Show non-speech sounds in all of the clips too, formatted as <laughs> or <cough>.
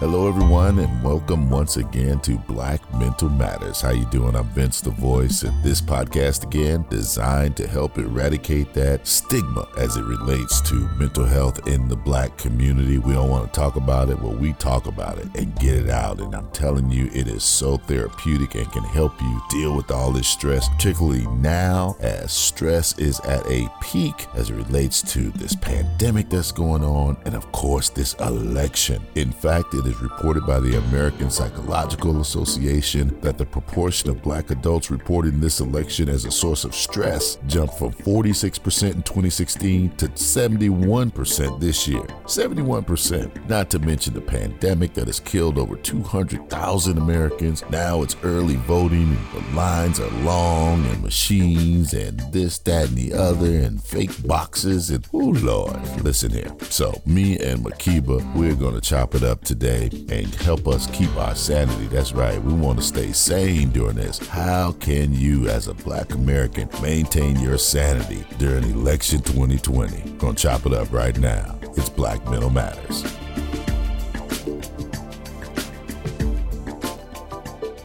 Hello, everyone, and welcome once again to Black Mental Matters. How you doing? I'm Vince, the voice, and this podcast again designed to help eradicate that stigma as it relates to mental health in the Black community. We don't want to talk about it, but we talk about it and get it out. And I'm telling you, it is so therapeutic and can help you deal with all this stress, particularly now as stress is at a peak as it relates to this pandemic that's going on, and of course, this election. In fact, it is reported by the American Psychological Association that the proportion of black adults reporting this election as a source of stress jumped from 46% in 2016 to 71% this year. 71%. Not to mention the pandemic that has killed over 200,000 Americans. Now it's early voting and the lines are long and machines and this, that, and the other and fake boxes and oh Lord. Listen here. So me and Makiba, we're gonna chop it up today and help us keep our sanity. That's right. We want to stay sane during this. How can you, as a black American, maintain your sanity during election 2020? Gonna chop it up right now. It's Black Mental Matters.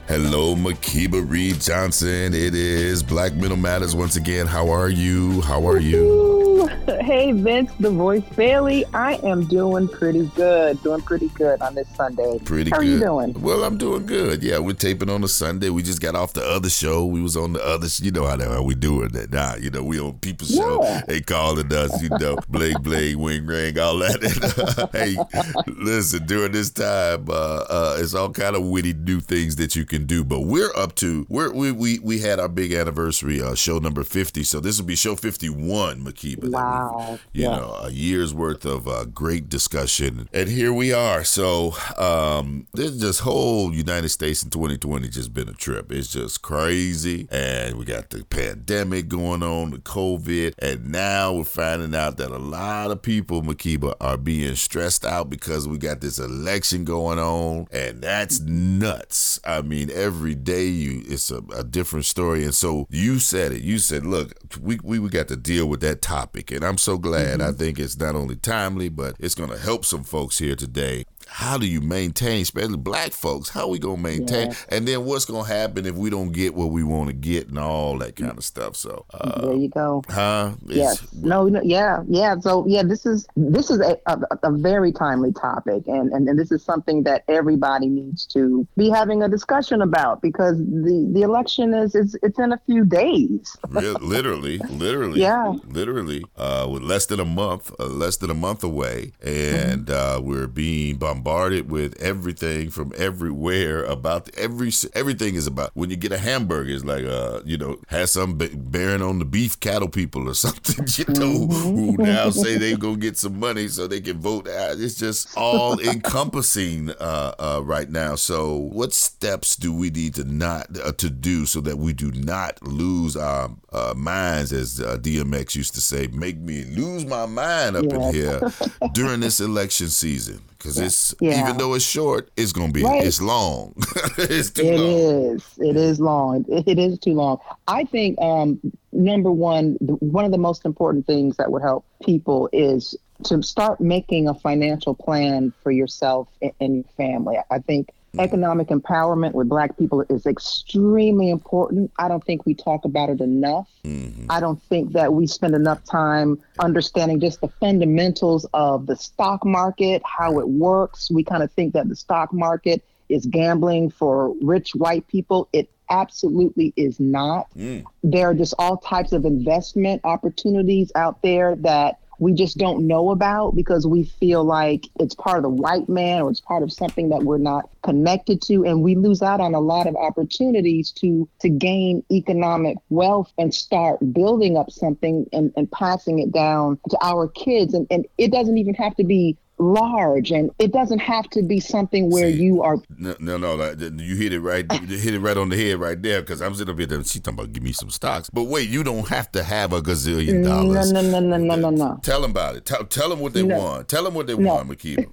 Hello, Makiba Reed Johnson. It is Black Mental Matters once again. How are you? How are you? <laughs> Hey, Vince, the voice Bailey. I am doing pretty good. Doing pretty good on this Sunday. Pretty How good. are you doing? Well, I'm doing good. Yeah, we're taping on a Sunday. We just got off the other show. We was on the other. Sh- you know how, how we doing that now. You know we on People's Yeah. Show. They calling us. You know, Blake, Blake, Wing, Ring, all that. <laughs> hey, listen. During this time, uh, uh, it's all kind of witty new things that you can do. But we're up to. We're, we we we had our big anniversary uh, show number 50. So this will be show 51, Makiba. Wow. you Yeah. know, a year's worth of uh, great discussion. And here we are. So, um, this just whole United States in 2020 just been a trip. It's just crazy. And we got the pandemic going on, the COVID. And now we're finding out that a lot of people, Makiba, are being stressed out because we got this election going on. And that's nuts. I mean, every day you it's a, a different story. And so you said it. You said, look, we, we, we got to deal with that topic. And I'm so glad. I mm-hmm. think it's not only timely, but it's going to help some folks here today. How do you maintain, especially black folks? How we gonna maintain? And then what's gonna happen if we don't get what we want to get and all that kind of stuff? So, uh, there you go. huh? Yes. No, no. Yeah. Yeah. So yeah, this is this is a, a, a very timely topic, and, and and this is something that everybody needs to be having a discussion about because the the election is is it's in a few days. Literally, <laughs> literally, Yeah. literally, uh, with less than a month, uh, less than a month away, and uh, we're being bombarded with everything from everywhere about every everything is about. When you get a hamburger, it's like uh, you know, has some bearing on the beef cattle people or <laughs> something, you know, who now say they gonna get some money so they can vote. Uh, It's just all <laughs> encompassing uh, uh, right now. So, what steps do we need to not uh, to do so that we do not lose our uh, minds, as uh, DMX used to say, make me lose my mind up in here <laughs> during this election season? Because it's Yeah. even though it's short, it's gonna be Right. it's long. <laughs> it's too It long. is. It is long. It, it is too long. I think um, number one, one of the most important things that would help people is to start making a financial plan for yourself and your family. I think economic empowerment with Black people is extremely important. I don't think we talk about it enough. Mhm. I don't think that we spend enough time understanding just the fundamentals of the stock market, how it works. We kind of think that the stock market is gambling for rich white people. It absolutely is not. Mm. There are just all types of investment opportunities out there that we just don't know about because we feel like it's part of the white man or it's part of something that we're not connected to. And we lose out on a lot of opportunities to to gain economic wealth and start building up something and, and passing it down to our kids. And, and it doesn't even have to be large and it doesn't have to be something where See, you are No, no, no. like, You hit it right. <laughs> You hit it right on the head right there. Because I'm sitting up here. She's talking about give me some stocks. But wait, you don't have to have a gazillion no dollars. no no no no no no Tell them about it. Tell, tell them what they No. want. Tell them what they No. want, Makiba.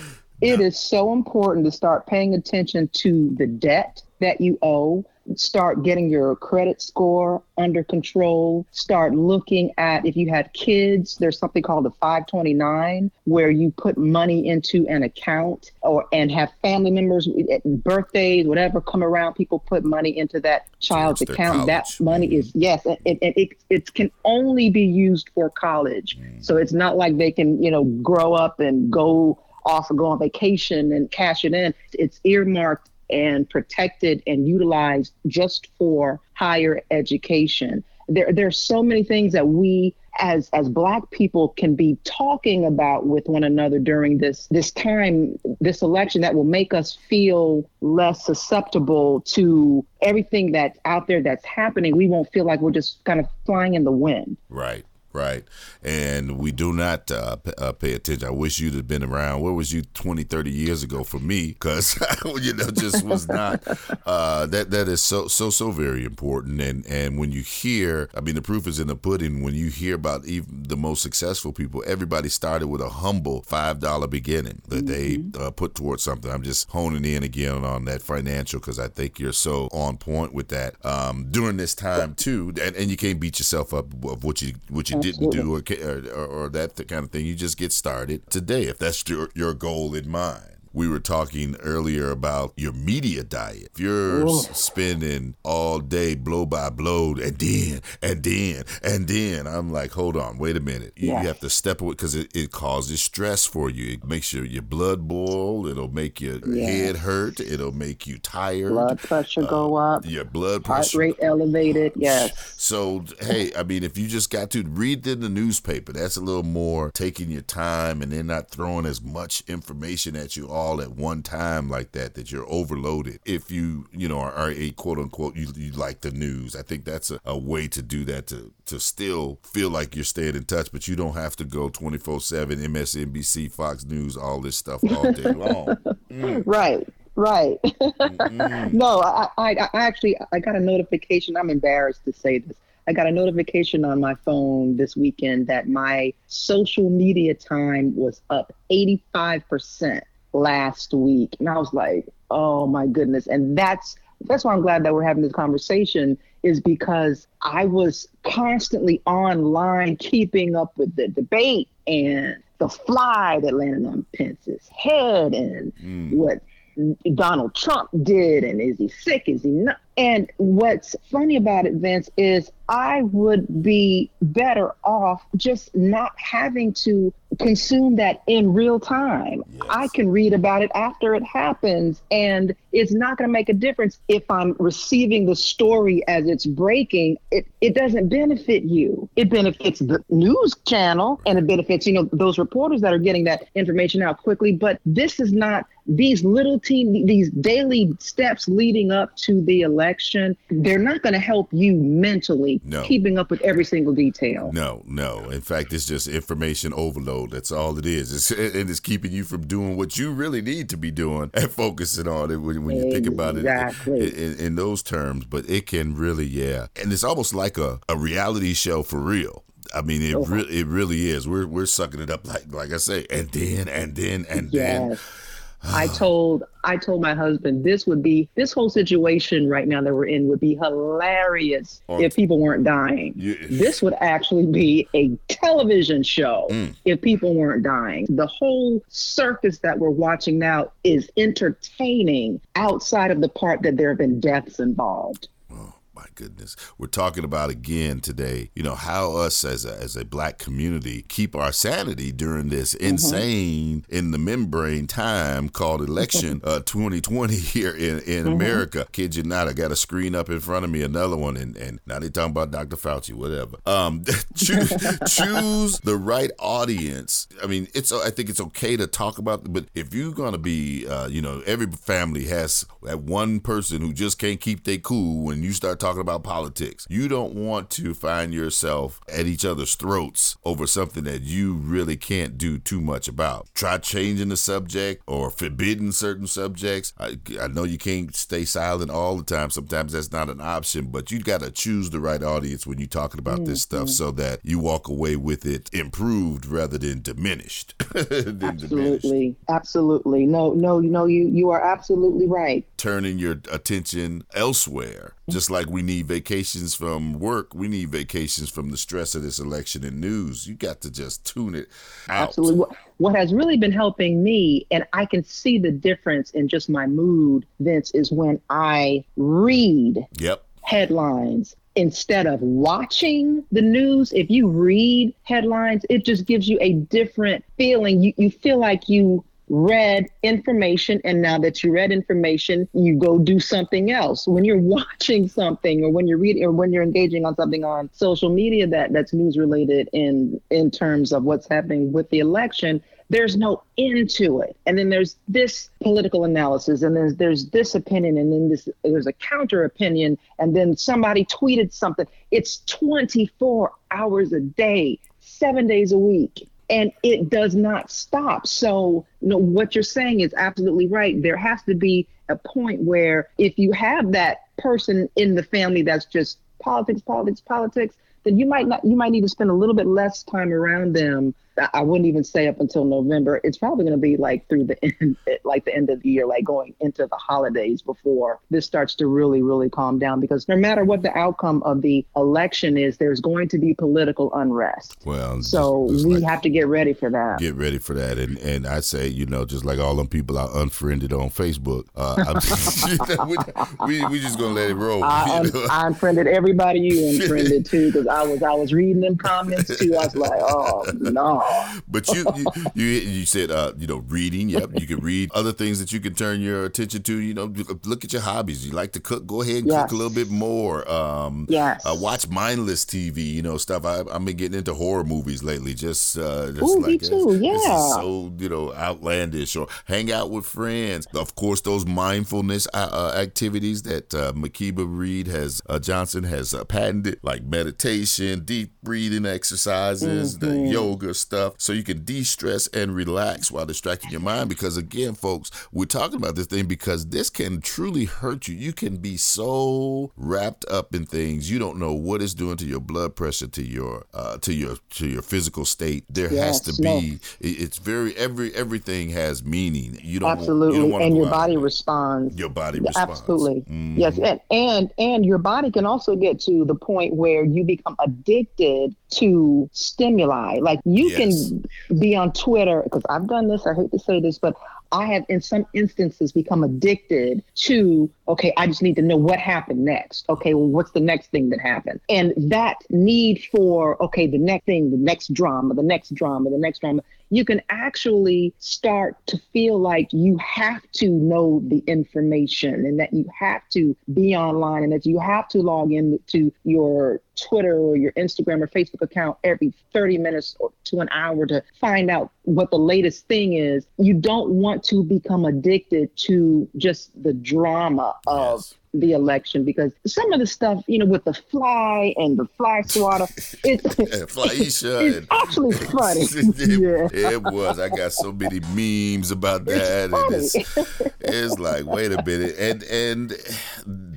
<laughs> <laughs> It is so important to start paying attention to the debt that you owe. Start getting your credit score under control. Start looking at if you have kids, there's something called a 529 where you put money into an account or and have family members eh, birthdays, whatever come around, people put money into that child's account. That college. money is yes, and it, it, it, it can only be used for college. So it's not like they can, you know, grow up and go off and go on vacation and cash it in. It's earmarked and protected and utilized just for higher education. There, there are so many things that we as as black people can be talking about with one another during this this time this election that will make us feel less susceptible to everything that's out there that's happening. We won't feel like we're just kind of flying in the wind. Right, right. And we do not uh, p- uh, pay attention. I wish you'd have been around. Where was you 20, 30 years ago for me? Because, <laughs> you know, just was not. Uh, that That is so, so, so very important. And, and when you hear, I mean, the proof is in the pudding. When you hear about even the most successful people, everybody started with a humble $5 beginning that they uh, put towards something. I'm just honing in again on that financial because I think you're so on point with that. Um, during this time, too, and, and you can't beat yourself up of what you what you didn't do or, or, or, that kind of thing. You just get started today if that's your, your goal in mind. We were talking earlier about your media diet. If you're spending all day blow by blow and then and then and then, I'm like, hold on, wait a minute. You, Yes. you have to step away because it, it causes stress for you. It makes your, your blood boil. It'll make your Yes. head hurt. It'll make you tired. blood pressure go uh, up Your blood pressure. heart rate elevated <laughs> yes so hey, I mean, if you just got to read in the newspaper, that's a little more taking your time, and they're not throwing as much information at you all at one time like that. That you're overloaded. If you you know are, are a quote unquote you, you like the news, I think that's a, a way to do that to to still feel like you're staying in touch, but you don't have to go 24 seven MSNBC, Fox News, all this stuff all day <laughs> long. Mm. right right no I, I i actually i got a notification i'm embarrassed to say this i got a notification on my phone this weekend that my social media time was up 85% last week and i was like oh my goodness and that's that's why i'm glad that we're having this conversation is because i was constantly online keeping up with the debate and the fly that landed on pence's head and hmm. what Donald Trump did, and is he sick? Is he not? And what's funny about it, Vince, is I would be better off just not having to consume that in real time. I can read about it after it happens, and it's not going to make a difference if I'm receiving the story as it's breaking. It, it doesn't benefit you. It benefits the news channel, and it benefits, you know, those reporters that are getting that information out quickly. But this is not these little team, these daily steps leading up to the election. They're not going to help you mentally No. keeping up with every single detail. No, no. In fact, it's just information overload. That's all it is. It's, <laughs> and it's keeping you from doing what you really need to be doing <laughs> and focusing on it when, when you think about it Exactly. in, in, in those terms. But it can really, yeah. And it's almost like a, a reality show for real. I mean, it uh-huh. really, it really is. We're we're sucking it up like like I say, and then and then and then. I <sighs> told I told my husband this would be this whole situation right now that we're in would be hilarious Oh. if people weren't dying. This would actually be a television show Mm. if people weren't dying. The whole circus that we're watching now is entertaining outside of the part that there have been deaths involved. Goodness. We're talking about again today, you know, how us as a, as a black community keep our sanity during this insane in the membrane time called election <laughs> uh 2020 here in, in America. Kid you not, I got a screen up in front of me, another one, and, and now they talking about Dr. Fauci, whatever. Um <laughs> choose, <laughs> choose the right audience. I mean, it's I think it's okay to talk about, but if you're gonna be uh, you know, every family has that one person who just can't keep their cool when you start talking talking about politics. You don't want to find yourself at each other's throats over something that you really can't do too much about. Try changing the subject or forbidding certain subjects. I, I know you can't stay silent all the time. Sometimes that's not an option, but you got to choose the right audience when you're talking about mm-hmm. this stuff so that you walk away with it improved rather than diminished. <laughs> than absolutely. Diminished. Absolutely. No, no, no, you, you are absolutely right. Turning your attention elsewhere. Just like we need vacations from work, we need vacations from the stress of this election and news. You got to just tune it out. Absolutely. What has really been helping me, and I can see the difference in just my mood, Vince, is when I read yep. headlines instead of watching the news, if you read headlines, it just gives you a different feeling. You, you feel like you read information and now that you read information you go do something else when you're <laughs> watching something or when you're reading or when you're engaging on something on social media that that's news related in in terms of what's happening with the election there's no end to it. And then there's this political analysis, and then there's this opinion, and then this there's a counter opinion, and then somebody tweeted something. It's 24 hours a day, seven days a week. And it does not stop. So, you know, what you're saying is absolutely right. There has to be a point where if you have that person in the family that's just politics, politics, politics, then you might not you might need to spend a little bit less time around them I wouldn't even say up until November. It's probably going to be like through the <laughs> end, like the end of the year, like going into the holidays before this starts to really, really calm down. Because no matter what the outcome of the election is, there's going to be political unrest. Well, so just, just we like, have to get ready for that. Get ready for that, and and I say, you know, just like all them people are unfriended on Facebook, uh, <laughs> we we just gonna let it roll. I, un- I unfriended everybody you <laughs> unfriended too, because I was I was reading them comments too. I was like, oh no <laughs> but you, you you you, said uh, you know reading. Yep, you can read other things that you can turn your attention to. You know, look at your hobbies. You like to cook? Go ahead and yes. cook a little bit more. Um, yes. Uh, watch mindless TV. You know, stuff. I, I've been getting into horror movies lately. Just, uh, just Ooh, like me too. yeah. so you know outlandish. Or hang out with friends. Of course, those mindfulness uh, uh activities that uh, Makiba Reed has uh, Johnson has patented, like meditation, deep breathing exercises, mm-hmm. the yoga stuff so you can de-stress and relax while distracting your mind. Because again folks we're talking about this thing because this can truly hurt you. You can be so wrapped up in things. You don't know what it's doing to your blood pressure to your uh, to your to your physical state. There yes, has to be no. it's very every everything has meaning. You don't absolutely you don't and your body responds. Your body responds. absolutely. Mm-hmm. yes and, and and your body can also get to the point where you become addicted to stimuli. Like you yes can be on Twitter because I've done this. I hate to say this, but I have, in some instances, become addicted to, okay, I just need to know what happened next. Okay, well, what's the next thing that happened? And that need for, okay, the next thing, the next drama, the next drama, the next drama, you can actually start to feel like you have to know the information and that you have to be online and that you have to log in to your Twitter or your Instagram or Facebook account every 30 minutes or to an hour to find out what the latest thing is. You don't want to become addicted to just the drama of yes the election because some of the stuff, you know, with the fly and the fly swatter, it's, <laughs> it's actually funny. <laughs> it, <laughs> yeah. it was. I got so many memes about that. It's, it's, it's, like, wait a minute. And and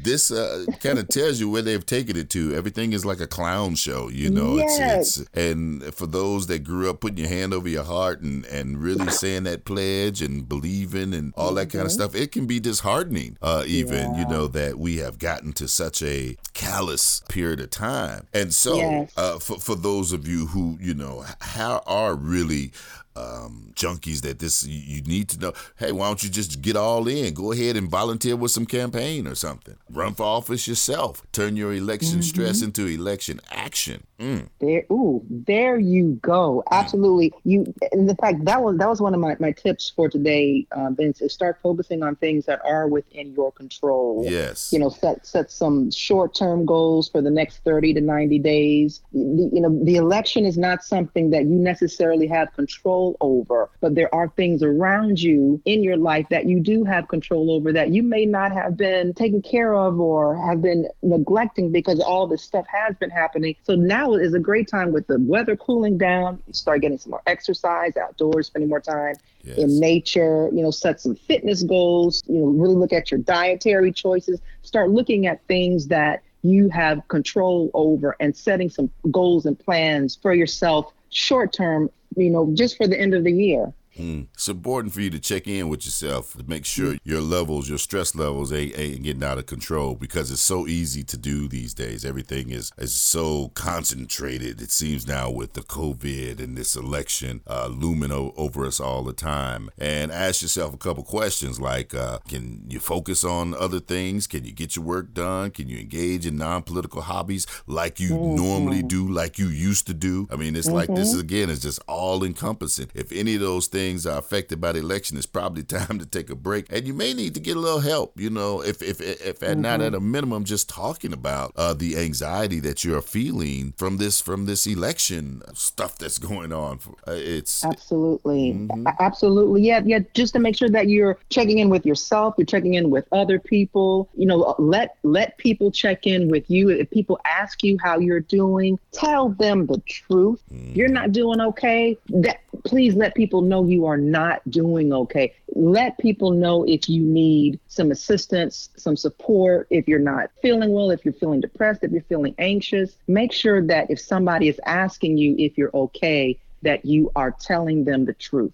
this uh, kind of tells you where they've taken it to. Everything is like a clown show, you know. Yes. It's, it's and for those that grew up putting your hand over your heart and, and really saying that pledge and believing and all that mm-hmm. kind of stuff, it can be disheartening, uh, even, yeah. you know, that we have gotten to such a callous period of time. And so, yes. uh, for, for those of you who, you know, how are really um, junkies that this you need to know. Hey, why don't you just get all in? Go ahead and volunteer with some campaign or something. Run for office yourself. Turn your election mm-hmm. stress into election action. Mm. There, ooh, there you go. Absolutely. You, in fact, that was that was one of my, my tips for today, uh, Vince. Is start focusing on things that are within your control. Yes. You know, set set some short term goals for the next thirty to ninety days. The, you know, the election is not something that you necessarily have control control over. But there are things around you in your life that you do have control over that you may not have been taken care of or have been neglecting because all this stuff has been happening. So now is a great time with the weather cooling down. You start getting some more exercise outdoors, spending more time yes. in nature, you know, set some fitness goals, you know, really look at your dietary choices, start looking at things that you have control over and setting some goals and plans for yourself short term, you know, just for the end of the year. Mm. It's important for you to check in with yourself to make sure your levels, your stress levels ain't, ain't, getting out of control because it's so easy to do these days. Everything is, is so concentrated, it seems now with the COVID and this election uh, looming o- over us all the time. And ask yourself a couple questions like uh, can you focus on other things? Can you get your work done? Can you engage in non political hobbies like you mm-hmm. normally do, like you used to do? I mean, it's mm-hmm. like this is, again, it's just all encompassing. If any of those things things are affected by the election, it's probably <laughs> time to take a break. And you may need to get a little help, you know, if if if mm-hmm. not at a minimum, just talking about uh, the anxiety that you're feeling from this from this election stuff that's going on. Uh, it's absolutely, mm-hmm. absolutely, yeah, yeah. Just to make sure that you're checking in with yourself, you're checking in with other people. You know, let let people check in with you. If people ask you how you're doing, tell them the truth. Mm-hmm. You're not doing okay. That please let people know you are not doing okay. Let people know if you need some assistance, some support, if you're not feeling well, if you're feeling depressed, if you're feeling anxious. Make sure that if somebody is asking you if you're okay, that you are telling them the truth.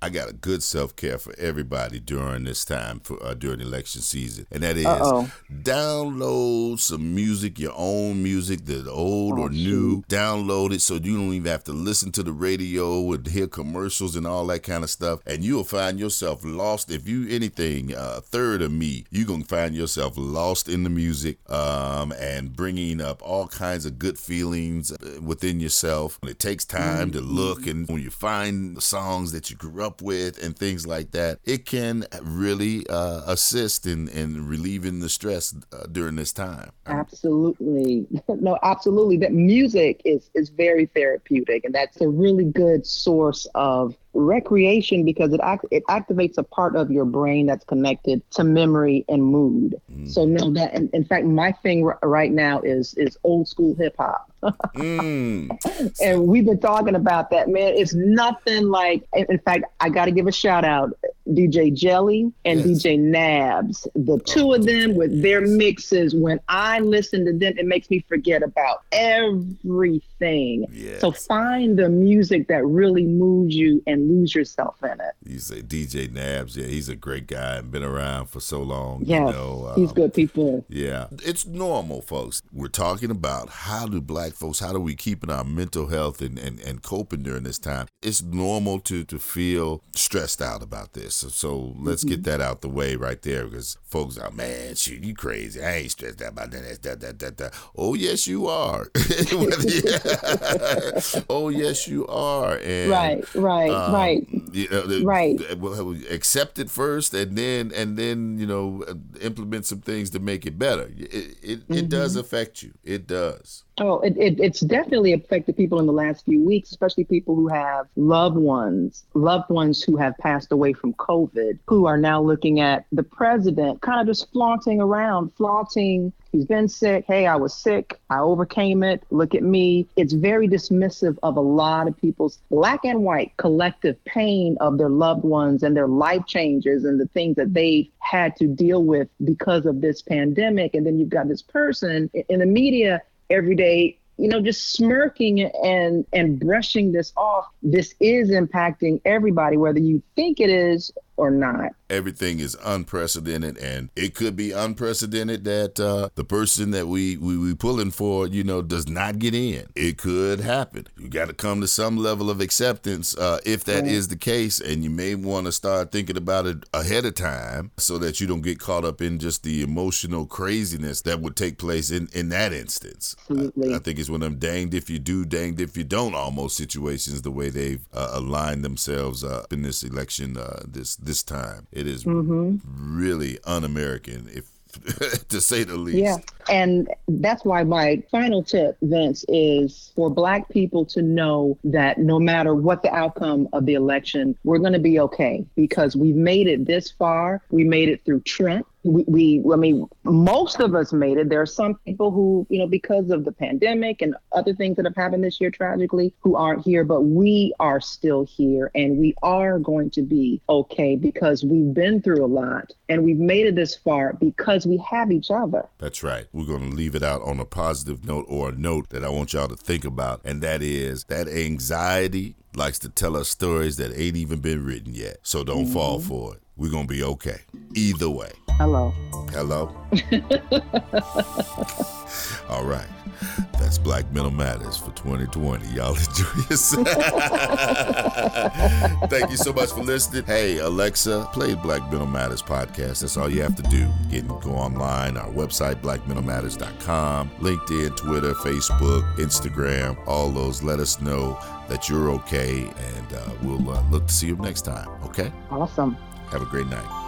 I got a good self care for everybody during this time for uh, during election season, and that is download some music, your own music, the old oh, or new. Shoot. Download it so you don't even have to listen to the radio and hear commercials and all that kind of stuff, and you'll find yourself lost. If you anything uh, third of me, you gonna find yourself lost in the music, um, and bringing up all kinds of good feelings uh, within yourself. It takes time mm-hmm. to look, and when you find the songs that you grew up up with and things like that, it can really uh, assist in, in relieving the stress uh, during this time. Absolutely. <laughs> no, absolutely. That music is, is very therapeutic, and that's a really good source of recreation because it act, it activates a part of your brain that's connected to memory and mood. Mm. So no, that in, in fact, my thing r- right now is is old school hip hop. mm. <laughs> And we've been talking about that, man. It's nothing like. In fact, I got to give a shout out. DJ Jelly and yes. DJ Nabs. The two of them with their mixes, when I listen to them, it makes me forget about everything. Yes. So find the music that really moves you and lose yourself in it. You say DJ Nabs, yeah, he's a great guy and been around for so long. Yeah, you know, um, he's good people. Yeah, it's normal, folks. We're talking about how do black folks, how do we keep in our mental health and, and, and coping during this time? It's normal to, to feel stressed out about this. So, so let's mm-hmm. get that out the way right there because folks are, man, shoot, you crazy. I ain't stressed out about that. that, that, that, that. Oh, yes, you are. <laughs> <laughs> <laughs> oh, yes, you are. And, right, right, um, right. You uh, know, uh, right. Uh, Accept it first and then, and then, you know, implement some things to make it better. It, it, mm-hmm. it does affect you. It does. Oh, it, it, it's definitely affected people in the last few weeks, especially people who have loved ones, loved ones who have passed away from COVID, who are now looking at the president kind of just flaunting around, flaunting. He's been sick. Hey, I was sick. I overcame it. Look at me. It's very dismissive of a lot of people's black and white collective pain of their loved ones and their life changes and the things that they had to deal with because of this pandemic. And then you've got this person in the media every day you know just smirking and and brushing this off this is impacting everybody whether you think it is or not. Everything is unprecedented, and it could be unprecedented that uh, the person that we, we we pulling for, you know, does not get in. It could happen. You got to come to some level of acceptance uh, if that is the case, and you may want to start thinking about it ahead of time so that you don't get caught up in just the emotional craziness that would take place in in that instance. Absolutely. I, I think it's one of them danged if you do, danged if you don't almost situations. The way they've uh, aligned themselves up in this election uh, this this time. It is mm-hmm. really un-American, if <laughs> to say the least. Yeah. and that's why my final tip, Vince, is for Black people to know that no matter what the outcome of the election, we're going to be okay because we've made it this far. We made it through Trump we, we, I mean, most of us made it. There are some people who, you know, because of the pandemic and other things that have happened this year tragically, who aren't here, but we are still here and we are going to be okay because we've been through a lot and we've made it this far because we have each other. That's right. We're going to leave it out on a positive note or a note that I want y'all to think about, and that is that anxiety likes to tell us stories that ain't even been written yet. So don't mm-hmm. fall for it. We're going to be okay. Either way. Hello. Hello. <laughs> All right. That's Black Mental Matters for 2020. Y'all <laughs> enjoy yourself. <laughs> Thank you so much for listening. Hey, Alexa, play Black Mental Matters podcast. That's all you have to do. Get go online, our website, blackmentalmatters.com, LinkedIn, Twitter, Facebook, Instagram, all those. Let us know that you're okay, and uh, we'll uh, look to see you next time. Okay? Awesome. Have a great night.